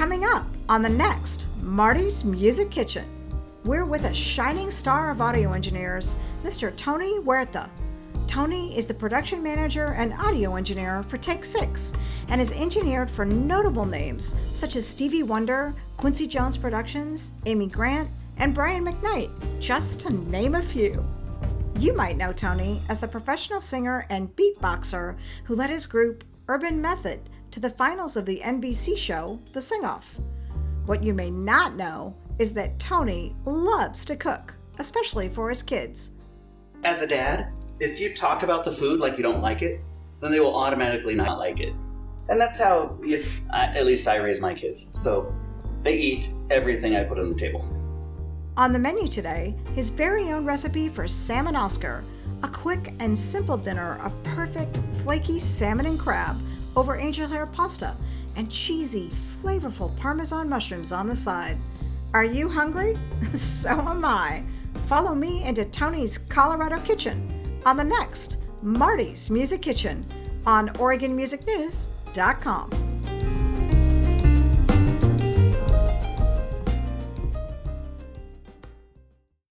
Coming up on the next Marty's Music Kitchen, we're with a shining star of audio engineers, Mr. Tony Huerta. Tony is the production manager and audio engineer for Take Six and has engineered for notable names such as Stevie Wonder, Quincy Jones Productions, Amy Grant, and Brian McKnight, just to name a few. You might know Tony as the professional singer and beatboxer who led his group Urban Method to the finals of the NBC show The Sing Off. What you may not know is that Tony loves to cook, especially for his kids. As a dad, if you talk about the food like you don't like it, then they will automatically not like it. And that's how, you, at least I raise my kids. So they eat everything I put on the table. On the menu today, his very own recipe for salmon Oscar, a quick and simple dinner of perfect, flaky salmon and crab over angel hair pasta and cheesy, flavorful Parmesan mushrooms on the side. Are you hungry? so am I. Follow me into Tony's Colorado Kitchen on the next Marty's Music Kitchen on OregonMusicNews.com.